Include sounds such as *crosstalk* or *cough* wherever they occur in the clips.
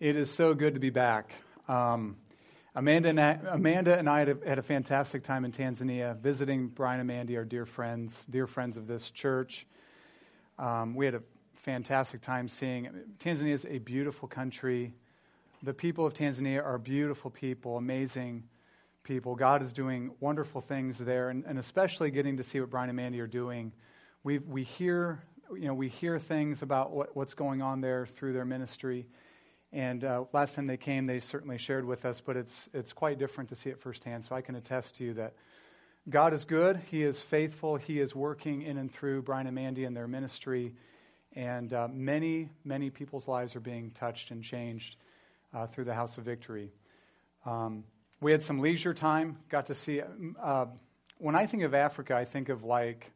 It is so good to be back. Um, Amanda, and I, Amanda and I had a, had a, fantastic time in Tanzania visiting Brian and Mandy, our dear friends, dear friends of this church. Um, we had a fantastic time seeing. Tanzania is a beautiful country. The people of Tanzania are beautiful people, amazing people. God is doing wonderful things there, and, and especially getting to see what Brian and Mandy are doing. We, we hear you know, we hear things about what, what's going on there through their ministry. And uh, last time they came, they certainly shared with us, but it's, it's quite different to see it firsthand. So I can attest to you that God is good. He is faithful. He is working in and through Brian and Mandy and their ministry. And uh, many, many people's lives are being touched and changed uh, through the House of Victory. Um, we had some leisure time, got to see. Uh, when I think of Africa, I think of like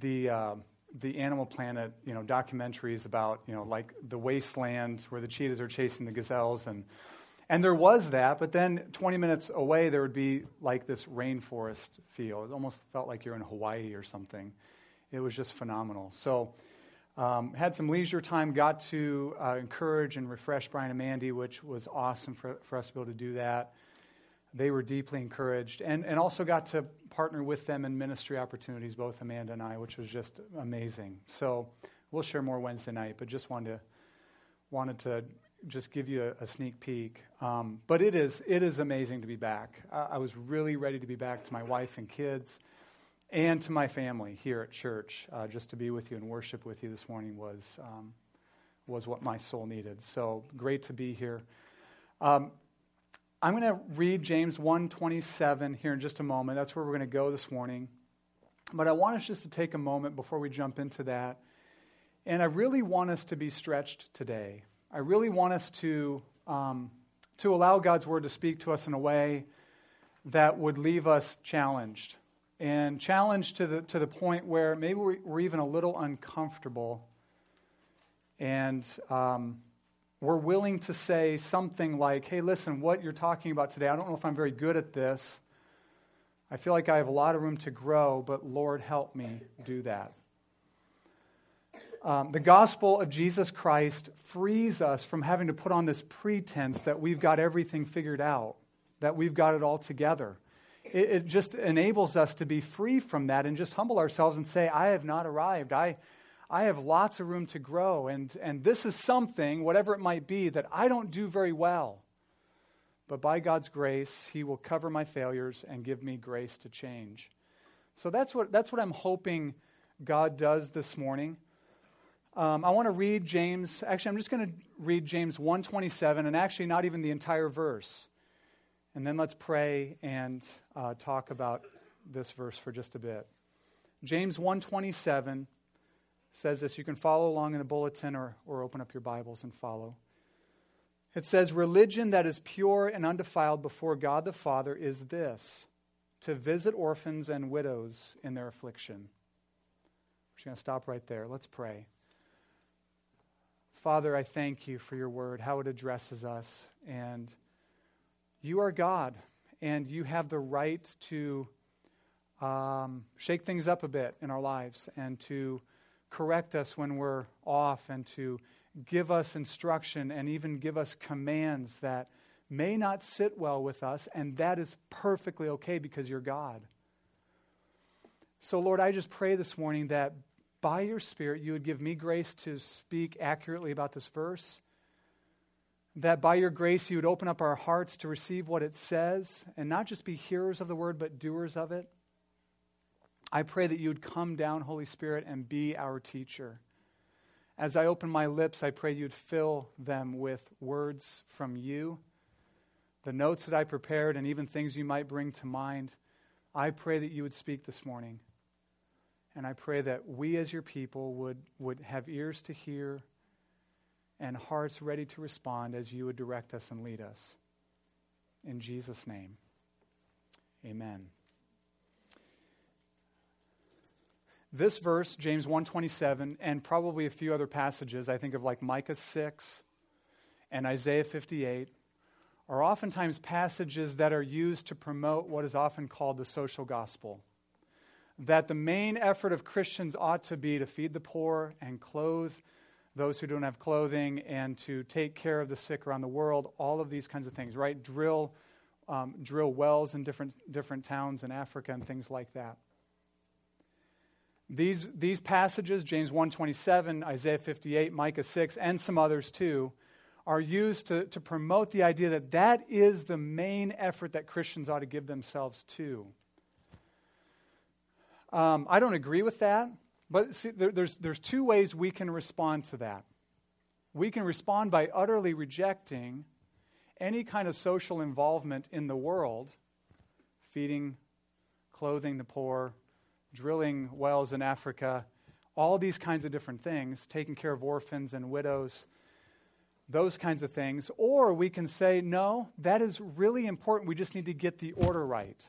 the uh, the Animal Planet, you know, documentaries about, you know, like the wastelands where the cheetahs are chasing the gazelles, and and there was that. But then 20 minutes away, there would be like this rainforest feel. It almost felt like you're in Hawaii or something. It was just phenomenal. So. Um, had some leisure time, got to uh, encourage and refresh Brian and Mandy, which was awesome for, for us to be able to do that they were deeply encouraged and, and also got to partner with them in ministry opportunities, both Amanda and I, which was just amazing. So we'll share more Wednesday night, but just wanted to, wanted to just give you a, a sneak peek. Um, but it is, it is amazing to be back. I, I, was really ready to be back to my wife and kids and to my family here at church. Uh, just to be with you and worship with you this morning was, um, was what my soul needed. So great to be here. Um, I'm going to read James 1:27 here in just a moment. That's where we're going to go this morning. But I want us just to take a moment before we jump into that. And I really want us to be stretched today. I really want us to, um, to allow God's word to speak to us in a way that would leave us challenged. And challenged to the, to the point where maybe we're, even a little uncomfortable. And um, we're willing to say something like, hey, listen, what you're talking about today, I don't know if I'm very good at this. I feel like I have a lot of room to grow, but Lord, help me do that. Um, the gospel of Jesus Christ frees us from having to put on this pretense that we've got everything figured out, that we've got it all together. It, it just enables us to be free from that and just humble ourselves and say, I have not arrived. I, I have lots of room to grow, and, and this is something, whatever it might be, that I don't do very well. But by God's grace, He will cover my failures and give me grace to change. So that's what, that's what I'm hoping God does this morning. Um, I want to read James. Actually, I'm just going to read James 127, and actually not even the entire verse. And then let's pray and uh, talk about this verse for just a bit. James 127 says this. You can follow along in the bulletin or, or open up your Bibles and follow. It says, Religion that is pure and undefiled before God the Father is this to visit orphans and widows in their affliction. We're just going to stop right there. Let's pray. Father, I thank you for your word, how it addresses us. And you are God, and you have the right to um, shake things up a bit in our lives and to correct us when we're off and to give us instruction and even give us commands that may not sit well with us, and that is perfectly okay because you're God. So, Lord, I just pray this morning that by your Spirit you would give me grace to speak accurately about this verse, that by your grace you would open up our hearts to receive what it says, and not just be hearers of the word, but doers of it. I pray that you would come down, Holy Spirit, and be our teacher. As I open my lips, I pray you'd fill them with words from you, the notes that I prepared, and even things you might bring to mind. I pray that you would speak this morning. And I pray that we as your people would, would have ears to hear and hearts ready to respond as you would direct us and lead us. In Jesus' name, amen. This verse, James 127, and probably a few other passages, I think of like Micah 6 and Isaiah 58, are oftentimes passages that are used to promote what is often called the social gospel. That the main effort of Christians ought to be to feed the poor and clothe those who don't have clothing and to take care of the sick around the world, all of these kinds of things, right? Drill, um, drill wells in different, different towns in Africa and things like that. These, these passages, James 1.27, Isaiah 58, Micah 6, and some others too, are used to, to promote the idea that that is the main effort that Christians ought to give themselves to. Um, I don't agree with that, but see, there, there's, there's two ways we can respond to that. We can respond by utterly rejecting any kind of social involvement in the world, feeding, clothing the poor, drilling wells in Africa, all these kinds of different things, taking care of orphans and widows, those kinds of things. Or we can say, no, that is really important. We just need to get the order right.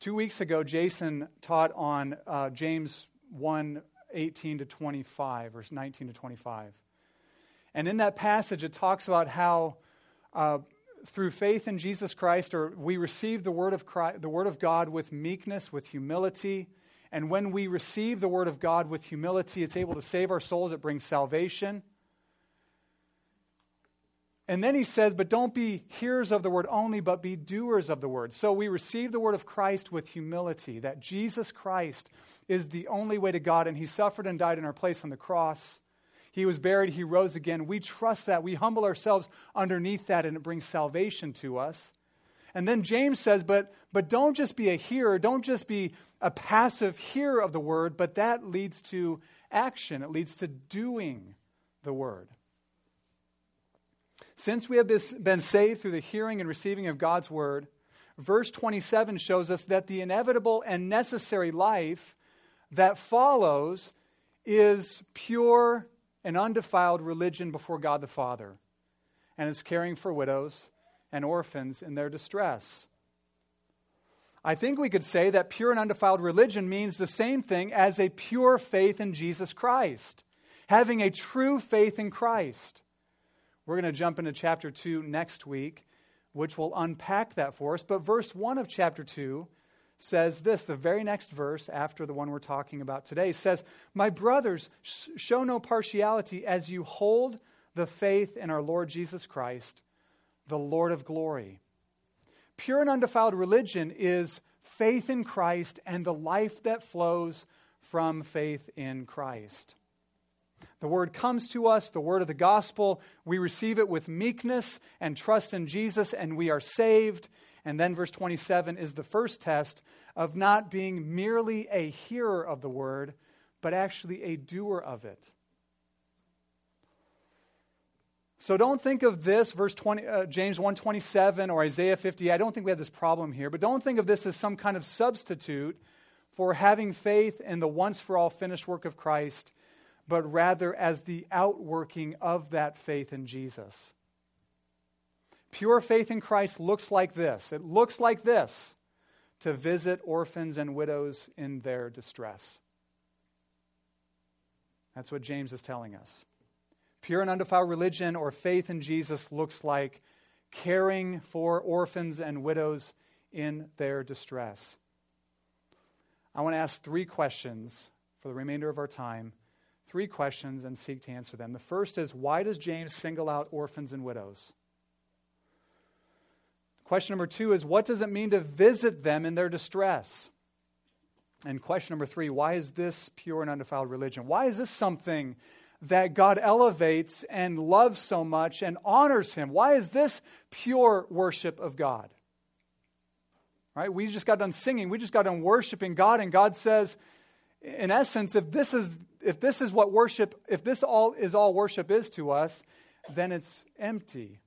Two weeks ago, Jason taught on uh, James 1 18 to 25, verse 19 to 25. And in that passage, it talks about how uh, through faith in Jesus Christ, or we receive the word of Christ, the word of God with meekness, with humility. And when we receive the word of God with humility, it's able to save our souls. It brings salvation. And then he says, But don't be hearers of the word only, but be doers of the word. So we receive the word of Christ with humility, that Jesus Christ is the only way to God, and he suffered and died in our place on the cross. He was buried, he rose again. We trust that. We humble ourselves underneath that, and it brings salvation to us. And then James says, but, but don't just be a hearer, don't just be a passive hearer of the word, but that leads to action. It leads to doing the word. Since we have been saved through the hearing and receiving of God's word, verse 27 shows us that the inevitable and necessary life that follows is pure an undefiled religion before God the Father and is caring for widows and orphans in their distress. I think we could say that pure and undefiled religion means the same thing as a pure faith in Jesus Christ, having a true faith in Christ. We're going to jump into chapter 2 next week, which will unpack that for us. But verse 1 of chapter 2 says this the very next verse after the one we're talking about today says, My brothers, show no partiality as you hold the faith in our Lord Jesus Christ, the Lord of glory. Pure and undefiled religion is faith in Christ and the life that flows from faith in Christ. The word comes to us, the word of the gospel. We receive it with meekness and trust in Jesus, and we are saved. And then verse 27 is the first test of not being merely a hearer of the word, but actually a doer of it. So don't think of this, verse 20, uh, James 127 or Isaiah 50. I don't think we have this problem here, but don't think of this as some kind of substitute for having faith in the once for all finished work of Christ, but rather as the outworking of that faith in Jesus. Pure faith in Christ looks like this it looks like this to visit orphans and widows in their distress. That's what James is telling us. Pure and undefiled religion or faith in Jesus looks like caring for orphans and widows in their distress. I want to ask three questions for the remainder of our time. Three questions and seek to answer them. The first is why does James single out orphans and widows? Question number two is what does it mean to visit them in their distress? And question number three why is this pure and undefiled religion? Why is this something that God elevates and loves so much and honors Him? Why is this pure worship of God? Right? We just got done singing, we just got done worshiping God, and God says, in essence, if this is if this is what worship, if this all is all worship is to us, then it's empty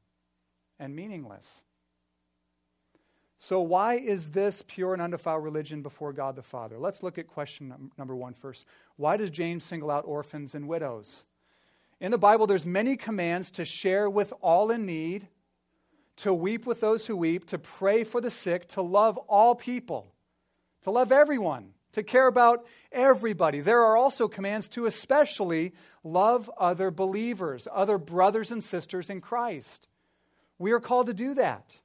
and meaningless. So, why is this pure and undefiled religion before God the Father? Let's look at question number one first. Why does James single out orphans and widows? In the Bible, there's many commands to share with all in need, to weep with those who weep, to pray for the sick, to love all people, to love everyone, to care about everybody. There are also commands to especially love other believers, other brothers and sisters in Christ. We are called to do that.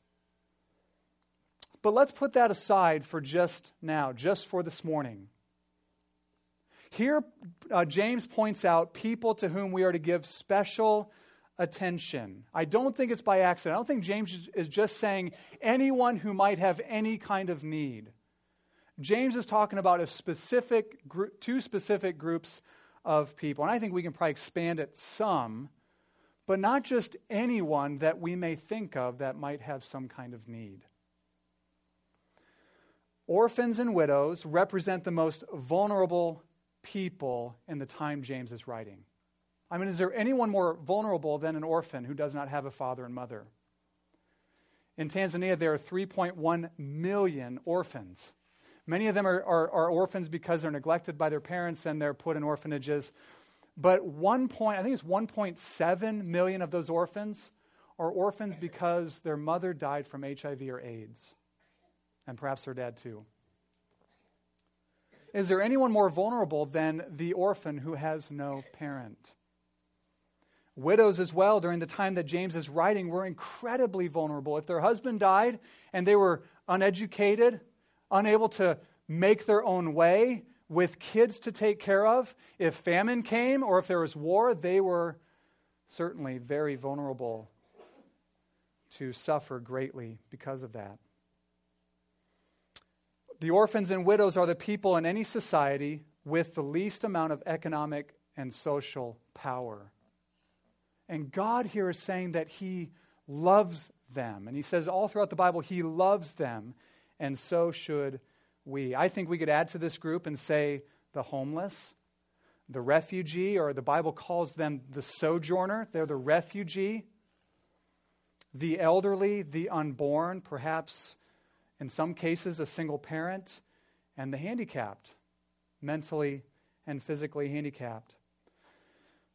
But let's put that aside for just now, just for this morning. Here, uh, James points out people to whom we are to give special attention. I don't think it's by accident. I don't think James is just saying anyone who might have any kind of need. James is talking about a specific group, two specific groups of people. And I think we can probably expand it some, but not just anyone that we may think of that might have some kind of need. Orphans and widows represent the most vulnerable people in the time James is writing. I mean, is there anyone more vulnerable than an orphan who does not have a father and mother? In Tanzania, there are 3.1 million orphans. Many of them are, are, are, orphans because they're neglected by their parents and they're put in orphanages. But one point, I think it's 1.7 million of those orphans are orphans because their mother died from HIV or AIDS, and perhaps their dad too. Is there anyone more vulnerable than the orphan who has no parent? Widows, as well, during the time that James is writing, were incredibly vulnerable. If their husband died and they were uneducated, unable to make their own way, with kids to take care of, if famine came or if there was war, they were certainly very vulnerable to suffer greatly because of that. The orphans and widows are the people in any society with the least amount of economic and social power. And God here is saying that He loves them. And He says all throughout the Bible, He loves them, and so should we. I think we could add to this group and say the homeless, the refugee, or the Bible calls them the sojourner. They're the refugee, the elderly, the unborn, perhaps in some cases a single parent, and the handicapped, mentally and physically handicapped.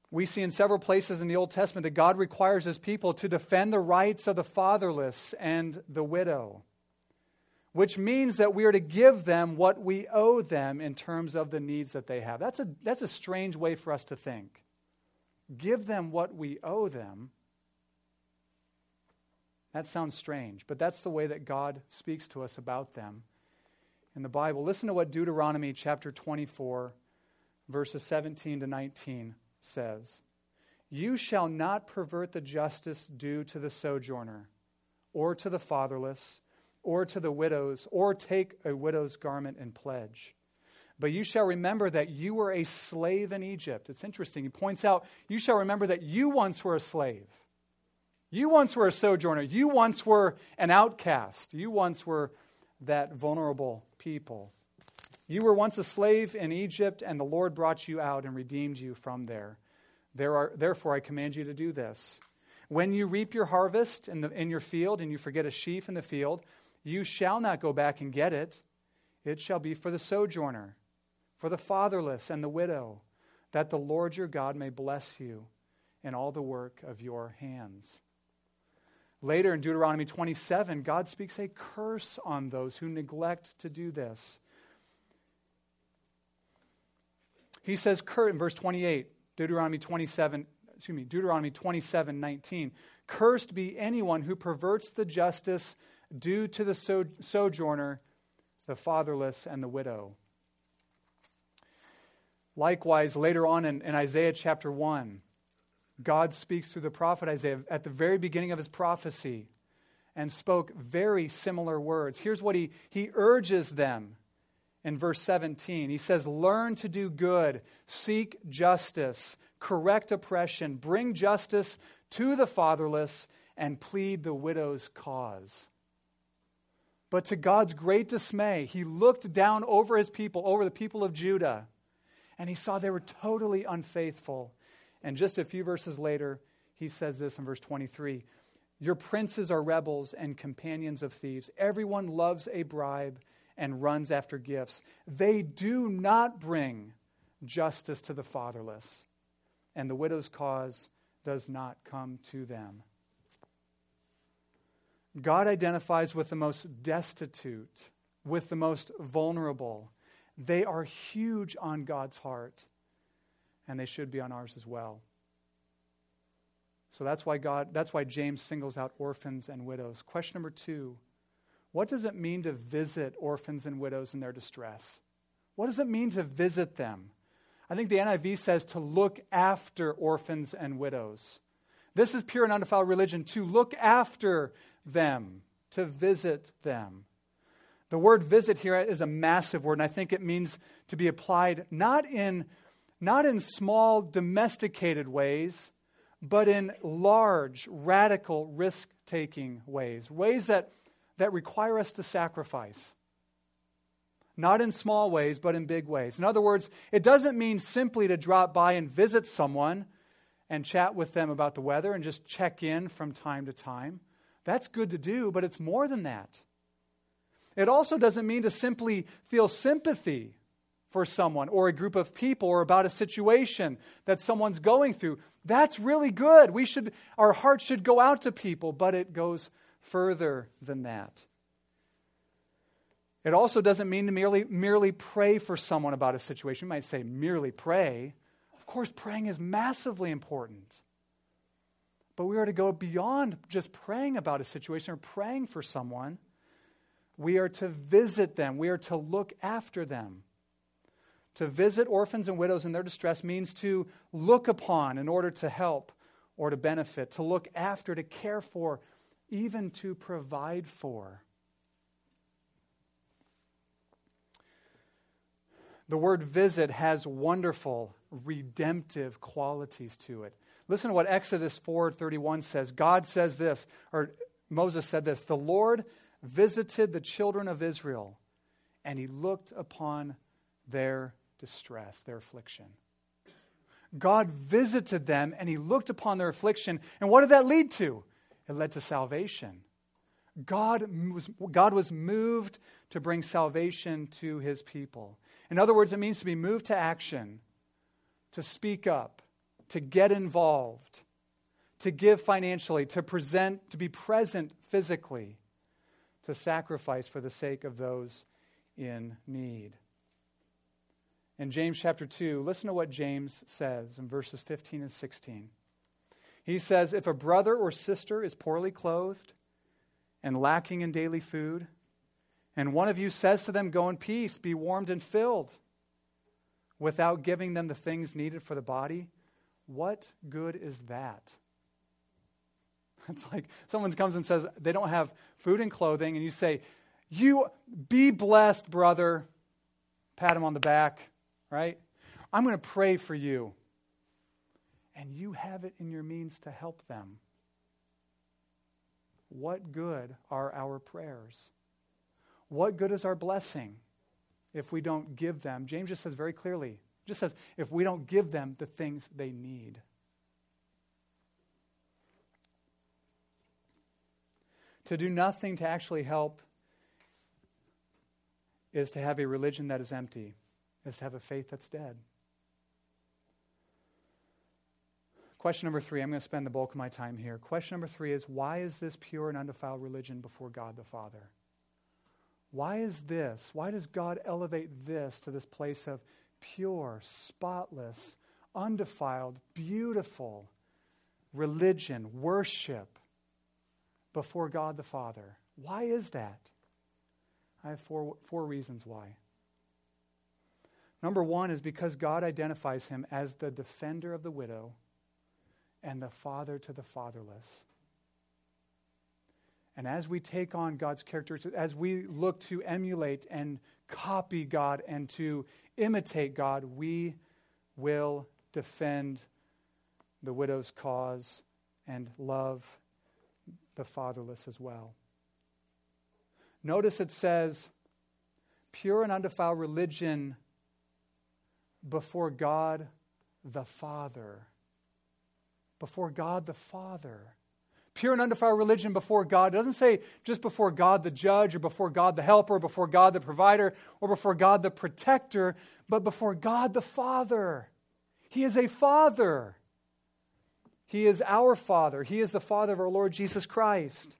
We see in several places in the Old Testament that God requires his people to defend the rights of the fatherless and the widow, which means that we are to give them what we owe them in terms of the needs that they have. That's a, that's a strange way for us to think. Give them what we owe them. That sounds strange, but that's the way that God speaks to us about them in the Bible. Listen to what Deuteronomy chapter 24, verses 17 to 19 says, You shall not pervert the justice due to the sojourner, or to the fatherless, or to the widows, or take a widow's garment in pledge. But you shall remember that you were a slave in Egypt. It's interesting. He points out, You shall remember that you once were a slave. You once were a sojourner. You once were an outcast. You once were that vulnerable people. You were once a slave in Egypt, and the Lord brought you out and redeemed you from there. there are, therefore, I command you to do this. When you reap your harvest in, the, in your field and you forget a sheaf in the field, you shall not go back and get it. It shall be for the sojourner, for the fatherless and the widow, that the Lord your God may bless you in all the work of your hands. Later in Deuteronomy 27, God speaks a curse on those who neglect to do this. He says, in verse 28, Deuteronomy 27, excuse me, Deuteronomy 27, 19, cursed be anyone who perverts the justice due to the so- sojourner, the fatherless, and the widow. Likewise, later on in, in Isaiah chapter 1, God speaks through the prophet Isaiah at the very beginning of his prophecy and spoke very similar words. Here's what he, he urges them in verse 17. He says, Learn to do good, seek justice, correct oppression, bring justice to the fatherless, and plead the widow's cause. But to God's great dismay, he looked down over his people, over the people of Judah, and he saw they were totally unfaithful. And just a few verses later, he says this in verse 23 Your princes are rebels and companions of thieves. Everyone loves a bribe and runs after gifts. They do not bring justice to the fatherless, and the widow's cause does not come to them. God identifies with the most destitute, with the most vulnerable. They are huge on God's heart, and they should be on ours as well. So that's why God that's why James singles out orphans and widows. Question number 2. What does it mean to visit orphans and widows in their distress? What does it mean to visit them? I think the NIV says to look after orphans and widows. This is pure and undefiled religion, to look after them, to visit them. The word visit here is a massive word, and I think it means to be applied not in, not in small, domesticated ways, but in large, radical, risk taking ways, ways that, that require us to sacrifice. Not in small ways, but in big ways. In other words, it doesn't mean simply to drop by and visit someone and chat with them about the weather and just check in from time to time. That's good to do, but it's more than that. It also doesn't mean to simply feel sympathy for someone or a group of people or about a situation that someone's going through. That's really good. We should our hearts should go out to people, but it goes further than that. It also doesn't mean to merely merely pray for someone about a situation. You might say merely pray. Of course, praying is massively important. But we are to go beyond just praying about a situation or praying for someone we are to visit them, we are to look after them. To visit orphans and widows in their distress means to look upon in order to help or to benefit, to look after, to care for, even to provide for. The word visit has wonderful redemptive qualities to it. Listen to what Exodus 4:31 says. God says this, or Moses said this, "The Lord visited the children of Israel, and he looked upon their distress, their affliction. God visited them and he looked upon their affliction. And what did that lead to? It led to salvation. God was, God was moved to bring salvation to his people. In other words, it means to be moved to action, to speak up, to get involved, to give financially, to present, to be present physically to sacrifice for the sake of those in need. In James chapter 2, listen to what James says in verses 15 and 16. He says, If a brother or sister is poorly clothed and lacking in daily food, and one of you says to them, Go in peace, be warmed and filled, without giving them the things needed for the body, what good is that? *laughs* It's like someone comes and says they don't have food and clothing, and you say, You be blessed, brother. Pat him on the back, right? I'm going to pray for you. And you have it in your means to help them. What good are our prayers? What good is our blessing if we don't give them? James just says very clearly, just says, if we don't give them the things they need. To do nothing to actually help is to have a religion that is empty, is to have a faith that's dead. Question number three, I'm going to spend the bulk of my time here. Question number three is why is this pure and undefiled religion before God the Father? Why is this? Why does God elevate this to this place of pure, spotless, undefiled, beautiful religion, worship? before God the Father. Why is that? I have four, four reasons why. Number one is because God identifies him as the defender of the widow and the father to the fatherless. And as we take on God's characteristics, as we look to emulate and copy God and to imitate God, we will defend the widow's cause and love the fatherless as well. Notice it says, pure and undefiled religion before God the Father. Before God the Father. Pure and undefiled religion before God. It doesn't say just before God the judge, or before God the helper, or before God the provider, or before God the protector, but before God the Father. He is a Father. He is our Father. He is the Father of our Lord Jesus Christ.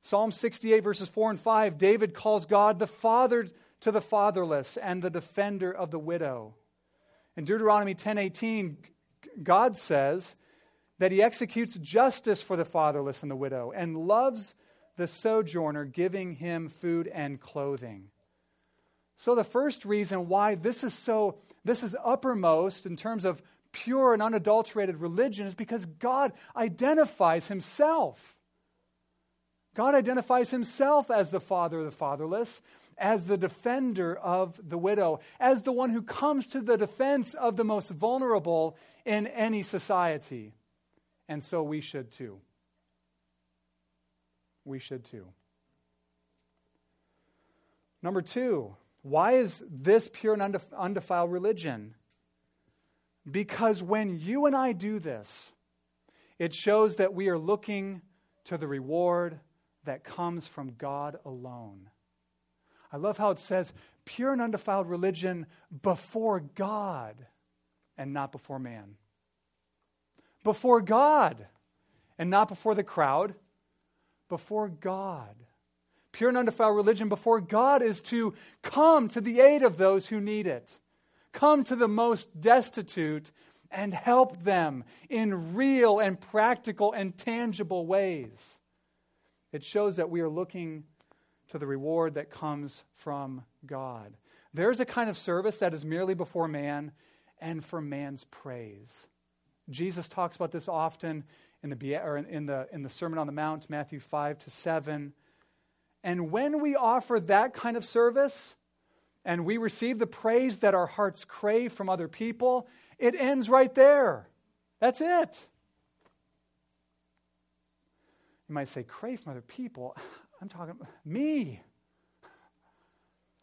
Psalm 68, verses 4 and 5, David calls God the Father to the fatherless and the defender of the widow. In Deuteronomy 10:18, God says that he executes justice for the fatherless and the widow and loves the sojourner, giving him food and clothing. So, the first reason why this is so, this is uppermost in terms of pure and unadulterated religion is because God identifies himself. God identifies himself as the father of the fatherless, as the defender of the widow, as the one who comes to the defense of the most vulnerable in any society. And so we should too. We should too. Number two, why is this pure and undefiled religion? Because when you and I do this, it shows that we are looking to the reward that comes from God alone. I love how it says pure and undefiled religion before God and not before man. Before God and not before the crowd, before God. Pure and undefiled religion before God is to come to the aid of those who need it, come to the most destitute and help them in real and practical and tangible ways. It shows that we are looking to the reward that comes from God. There's a kind of service that is merely before man and for man's praise. Jesus talks about this often in the, in the, in the Sermon on the Mount, Matthew 5 to 7. And when we offer that kind of service and we receive the praise that our hearts crave from other people, it ends right there. That's it. You might say, crave from other people. *laughs* I'm talking me.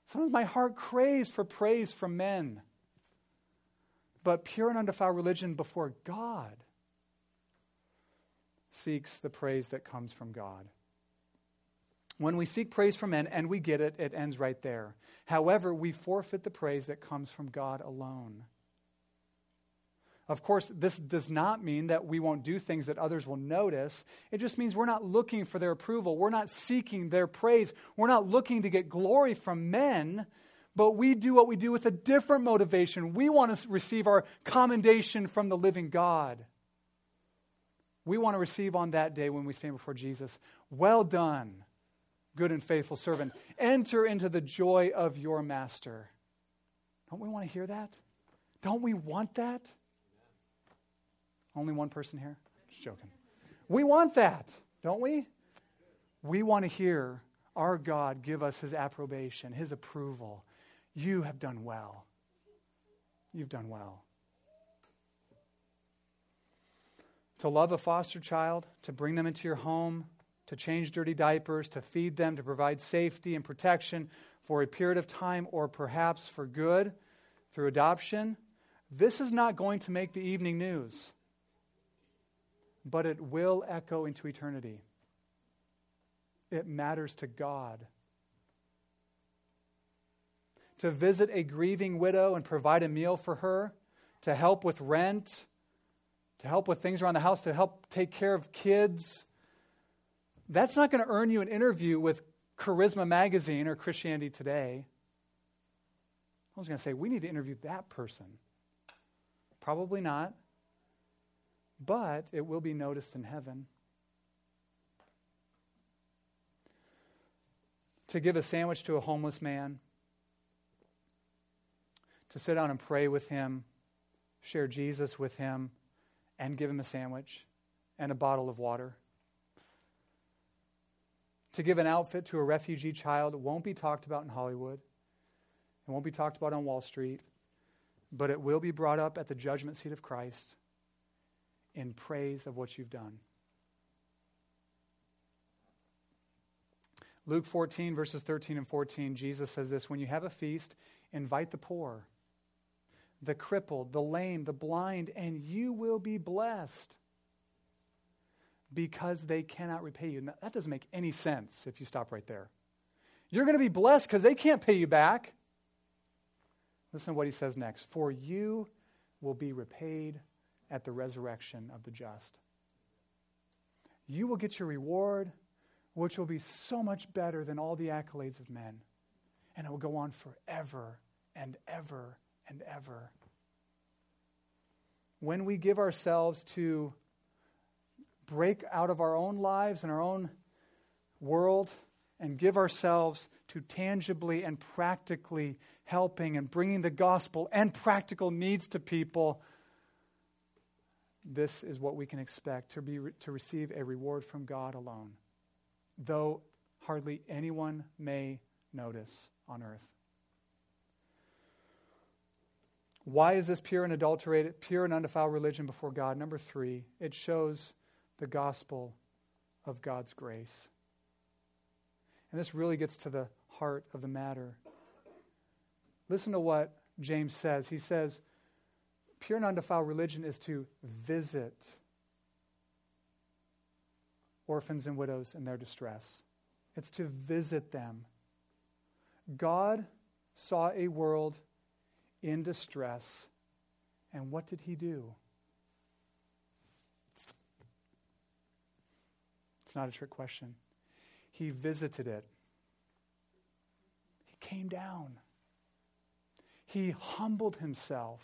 Sometimes my heart craves for praise from men. But pure and undefiled religion before God seeks the praise that comes from God. When we seek praise from men and we get it, it ends right there. However, we forfeit the praise that comes from God alone. Of course, this does not mean that we won't do things that others will notice. It just means we're not looking for their approval. We're not seeking their praise. We're not looking to get glory from men, but we do what we do with a different motivation. We want to receive our commendation from the living God. We want to receive on that day when we stand before Jesus, well done, good and faithful servant. Enter into the joy of your master. Don't we want to hear that? Don't we want that? Only one person here? Just joking. We want that, don't we? We want to hear our God give us his approbation, his approval. You have done well. You've done well. To love a foster child, to bring them into your home, to change dirty diapers, to feed them, to provide safety and protection for a period of time or perhaps for good through adoption, this is not going to make the evening news but it will echo into eternity. It matters to God. To visit a grieving widow and provide a meal for her, to help with rent, to help with things around the house, to help take care of kids, that's not going to earn you an interview with Charisma Magazine or Christianity Today. I was going to say, we need to interview that person. Probably not but it will be noticed in heaven. To give a sandwich to a homeless man, to sit down and pray with him, share Jesus with him, and give him a sandwich and a bottle of water. To give an outfit to a refugee child won't be talked about in Hollywood. It won't be talked about on Wall Street, but it will be brought up at the judgment seat of Christ in praise of what you've done. Luke 14, verses 13 and 14, Jesus says this When you have a feast, invite the poor, the crippled, the lame, the blind, and you will be blessed because they cannot repay you. Now, that doesn't make any sense if you stop right there. You're going to be blessed because they can't pay you back. Listen to what he says next. For you will be repaid at the resurrection of the just. You will get your reward, which will be so much better than all the accolades of men. And it will go on forever and ever and ever. When we give ourselves to break out of our own lives and our own world and give ourselves to tangibly and practically helping and bringing the gospel and practical needs to people, this is what we can expect to, be, to receive a reward from God alone, though hardly anyone may notice on earth. Why is this pure and adulterated, pure and undefiled religion before God? Number three, it shows the gospel of God's grace. And this really gets to the heart of the matter. Listen to what James says. He says, Pure and undefiled religion is to visit orphans and widows in their distress, it's to visit them. God saw a world in distress, and what did he do? It's not a trick question. He visited it. He came down. He humbled himself.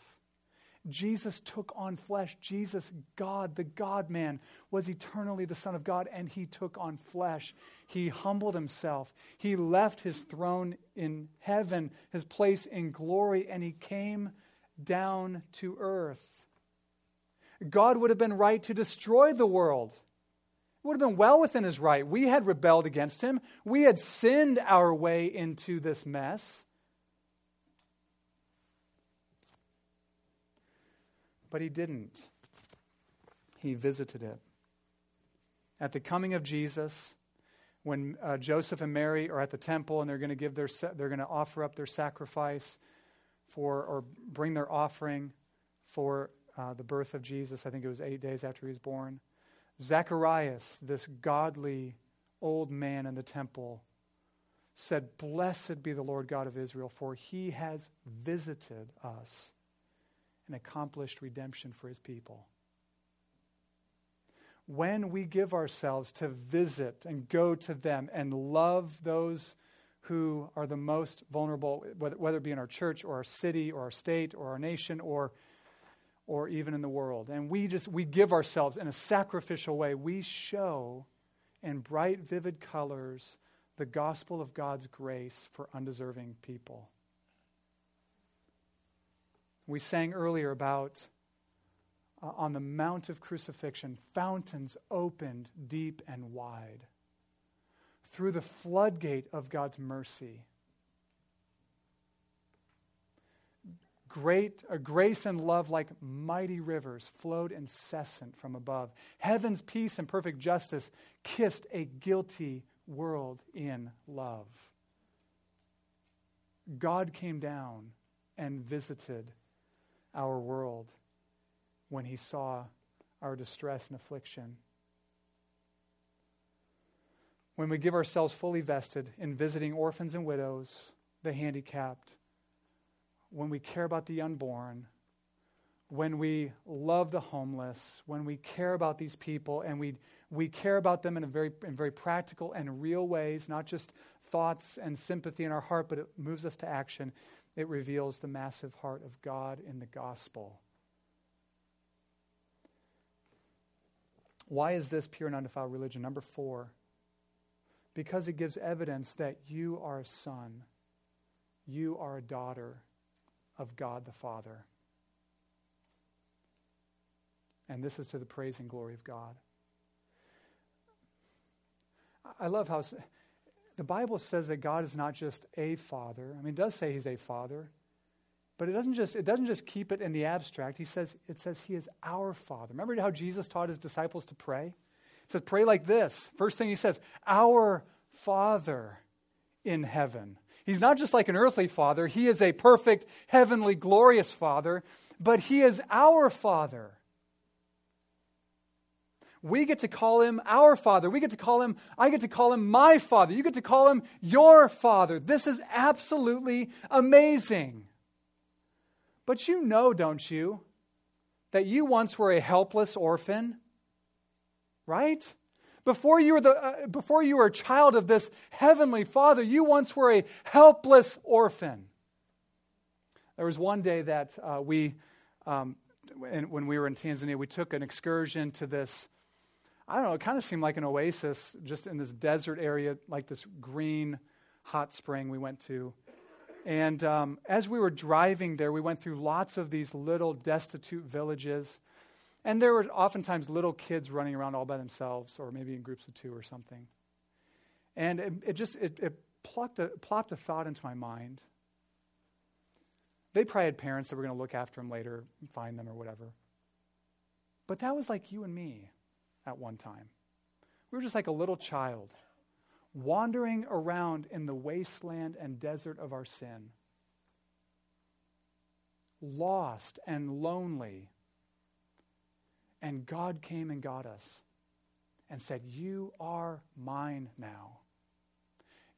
Jesus took on flesh. Jesus, God, the God man, was eternally the Son of God, and he took on flesh. He humbled himself. He left his throne in heaven, his place in glory, and he came down to earth. God would have been right to destroy the world It would have been well within his right. We had rebelled against him, we had sinned our way into this mess. But he didn't. He visited it. At the coming of Jesus, when uh, Joseph and Mary are at the temple and they're going to give their they're going to offer up their sacrifice for or bring their offering for uh, the birth of Jesus. I think it was eight days after he was born. Zacharias, this godly old man in the temple, said, Blessed be the Lord God of Israel, for he has visited us and accomplished redemption for his people. When we give ourselves to visit and go to them and love those who are the most vulnerable, whether, it be in our church or our city or our state or our nation or or even in the world. And we just we give ourselves in a sacrificial way. We show in bright vivid colors the gospel of God's grace for undeserving people. We sang earlier about uh, on the Mount of Crucifixion, fountains opened deep and wide. Through the floodgate of God's mercy, Great, a grace and love like mighty rivers flowed incessant from above. Heaven's peace and perfect justice kissed a guilty world in love. God came down and visited our world when he saw our distress and affliction. When we give ourselves fully vested in visiting orphans and widows, the handicapped, when we care about the unborn, when we love the homeless, when we care about these people and we, we care about them in, a very, in very practical and real ways, not just thoughts and sympathy in our heart, but it moves us to action, it reveals the massive heart of God in the gospel. Why is this pure and undefiled religion? Number four, because it gives evidence that you are a son, you are a daughter of God the Father. And this is to the praise and glory of God. I love how the Bible says that God is not just a father. I mean, it does say he's a father, but it doesn't just it doesn't just keep it in the abstract. He says it says he is our father. Remember how Jesus taught his disciples to pray? He says, pray like this. First thing he says, our Father in heaven. He's not just like an earthly father, he is a perfect, heavenly, glorious father, but he is our father. We get to call him our father. We get to call him, I get to call him my father. You get to call him your father. This is absolutely amazing. But you know, don't you, that you once were a helpless orphan? Right? Before you, were the, uh, before you were a child of this heavenly Father, you once were a helpless orphan. There was one day that uh, we, um, when we were in Tanzania, we took an excursion to this I don't know, it kind of seemed like an oasis just in this desert area, like this green hot spring we went to. And um, as we were driving there, we went through lots of these little destitute villages. And there were oftentimes little kids running around all by themselves, or maybe in groups of two or something. And it, it just it, it plucked a, plopped a thought into my mind. They probably had parents that were going to look after them later, find them or whatever. But that was like you and me at one time. We were just like a little child wandering around in the wasteland and desert of our sin, lost and lonely. And God came and got us and said, You are mine now.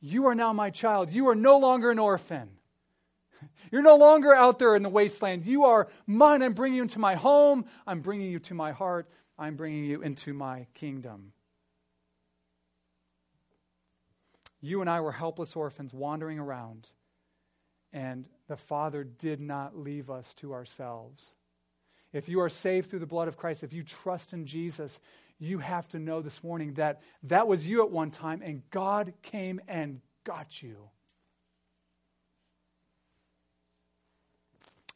You are now my child. You are no longer an orphan. *laughs* You're no longer out there in the wasteland. You are mine. I'm bringing you into my home. I'm bringing you to my heart. I'm bringing you into my kingdom. You and I were helpless orphans wandering around, and the Father did not leave us to ourselves. If you are saved through the blood of Christ, if you trust in Jesus, you have to know this morning that that was you at one time, and God came and got you.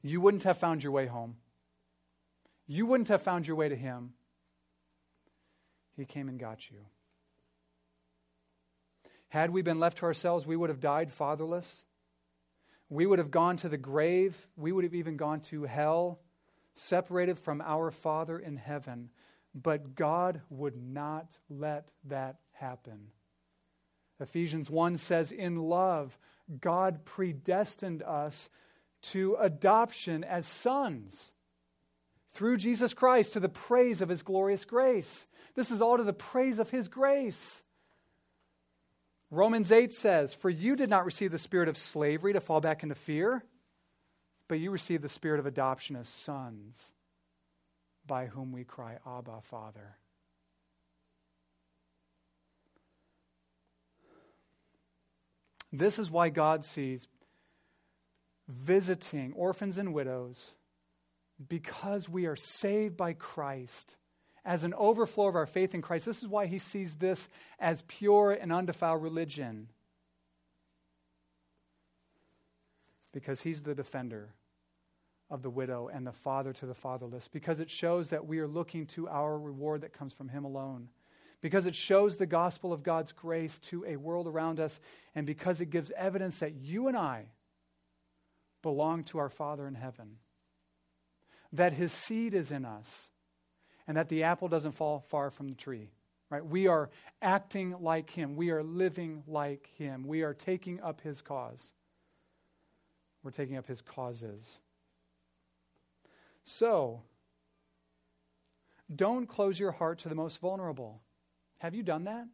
You wouldn't have found your way home. You wouldn't have found your way to Him. He came and got you. Had we been left to ourselves, we would have died fatherless. We would have gone to the grave. We would have even gone to hell, separated from our Father in heaven. But God would not let that happen. Ephesians 1 says, In love, God predestined us to adoption as sons through Jesus Christ to the praise of his glorious grace. This is all to the praise of his grace. Romans 8 says, For you did not receive the spirit of slavery to fall back into fear, but you received the spirit of adoption as sons, by whom we cry, Abba, Father. This is why God sees visiting orphans and widows because we are saved by Christ as an overflow of our faith in Christ. This is why he sees this as pure and undefiled religion. Because he's the defender of the widow and the father to the fatherless. Because it shows that we are looking to our reward that comes from him alone. Because it shows the gospel of God's grace to a world around us. And because it gives evidence that you and I belong to our Father in heaven. That his seed is in us and that the apple doesn't fall far from the tree. Right? We are acting like him. We are living like him. We are taking up his cause. We're taking up his causes. So, don't close your heart to the most vulnerable. Have you done that?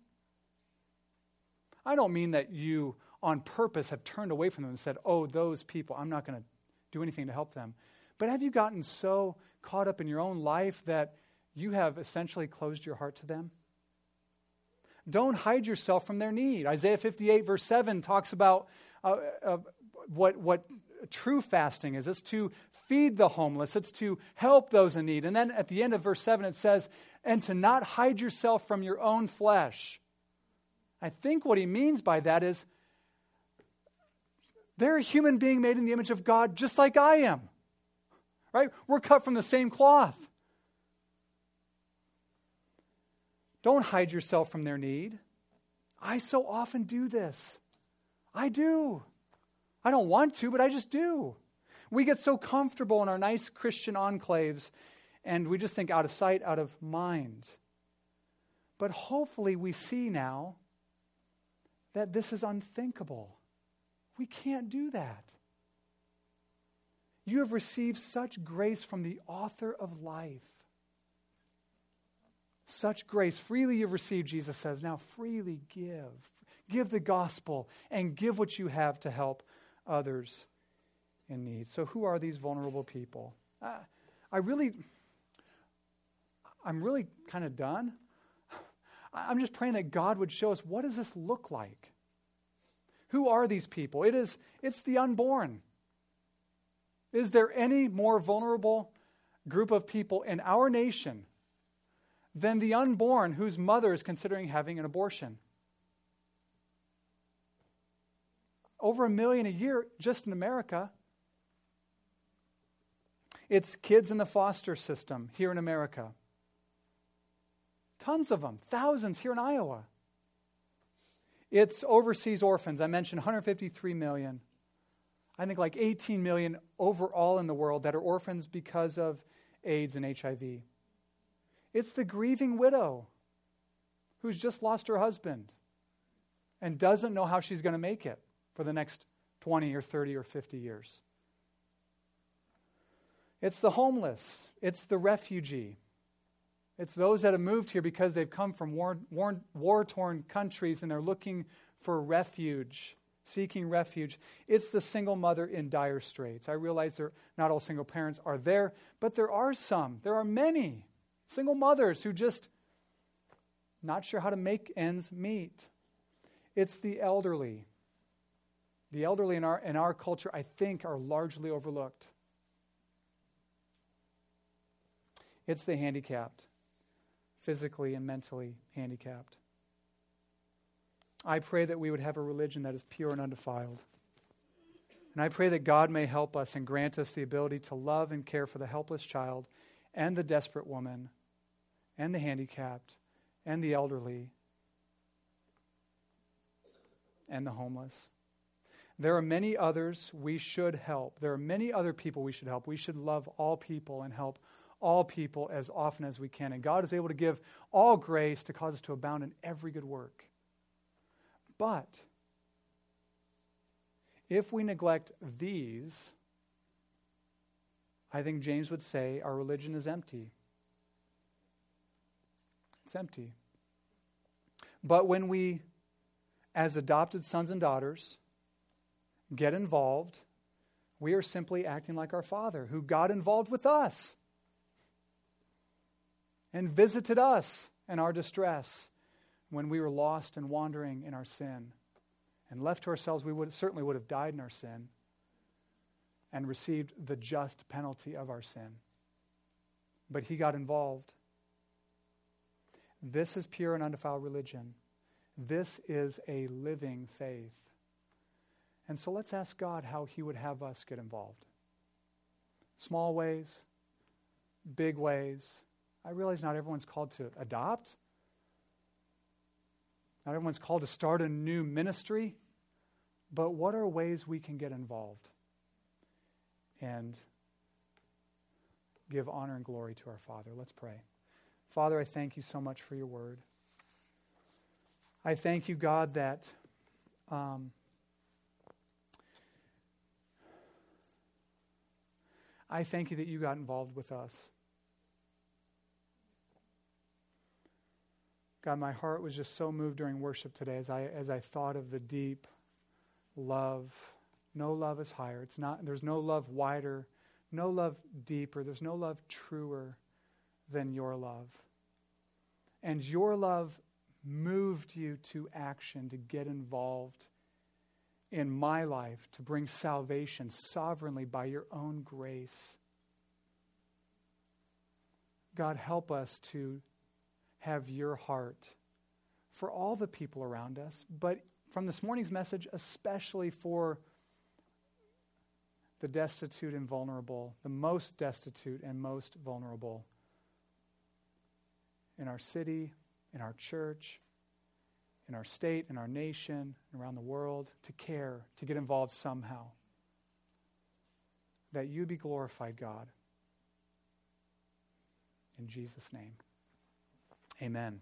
I don't mean that you on purpose have turned away from them and said, Oh, those people, I'm not going to do anything to help them. But have you gotten so caught up in your own life that you have essentially closed your heart to them. Don't hide yourself from their need. Isaiah 58, verse 7, talks about uh, uh, what, what true fasting is it's to feed the homeless, it's to help those in need. And then at the end of verse 7, it says, and to not hide yourself from your own flesh. I think what he means by that is they're a human being made in the image of God just like I am. Right? We're cut from the same cloth. Don't hide yourself from their need. I so often do this. I do. I don't want to, but I just do. We get so comfortable in our nice Christian enclaves and we just think out of sight, out of mind. But hopefully, we see now that this is unthinkable. We can't do that. You have received such grace from the author of life such grace. Freely you've received, Jesus says. Now freely give. Give the gospel and give what you have to help others in need. So, who are these vulnerable people? Uh, I really, I'm really kind of done. I'm just praying that God would show us what does this look like? Who are these people? It is, it's the unborn. Is there any more vulnerable group of people in our nation than the unborn whose mother is considering having an abortion. Over a million a year just in America. It's kids in the foster system here in America. Tons of them, thousands here in Iowa. It's overseas orphans. I mentioned 153 million. I think like 18 million overall in the world that are orphans because of AIDS and HIV. It's the grieving widow who's just lost her husband and doesn't know how she's going to make it for the next 20 or 30 or 50 years. It's the homeless. It's the refugee. It's those that have moved here because they've come from war, torn countries and they're looking for refuge, seeking refuge. It's the single mother in dire straits. I realize they're, not all single parents are there, but there are some. There are many single mothers who just not sure how to make ends meet. It's the elderly. The elderly in our, in our culture, I think, are largely overlooked. It's the handicapped, physically and mentally handicapped. I pray that we would have a religion that is pure and undefiled. And I pray that God may help us and grant us the ability to love and care for the helpless child and the desperate woman and the handicapped and the elderly and the homeless. There are many others we should help. There are many other people we should help. We should love all people and help all people as often as we can. And God is able to give all grace to cause us to abound in every good work. But if we neglect these, I think James would say our religion is empty. It's empty. But when we, as adopted sons and daughters, get involved, we are simply acting like our Father, who got involved with us and visited us in our distress when we were lost and wandering in our sin. And left to ourselves, we would, certainly would have died in our sin and received the just penalty of our sin. But he got involved. This is pure and undefiled religion. This is a living faith. And so let's ask God how he would have us get involved. Small ways, big ways, I realize not everyone's called to adopt. Not everyone's called to start a new ministry. But what are ways we can get involved and give honor and glory to our Father? Let's pray. Father, I thank you so much for your word. I thank you, God, that um, I thank you that you got involved with us. God, my heart was just so moved during worship today as I, as I thought of the deep love. No love is higher. It's not, there's no love wider, no love deeper, there's no love truer than your love. And your love moved you to action, to get involved in my life, to bring salvation sovereignly by your own grace. God, help us to have your heart for all the people around us, but from this morning's message, especially for the destitute and vulnerable, the most destitute and most vulnerable in our city, in our church, in our state, in our nation, around the world, to care, to get involved somehow. That you be glorified, God. In Jesus' name. Amen.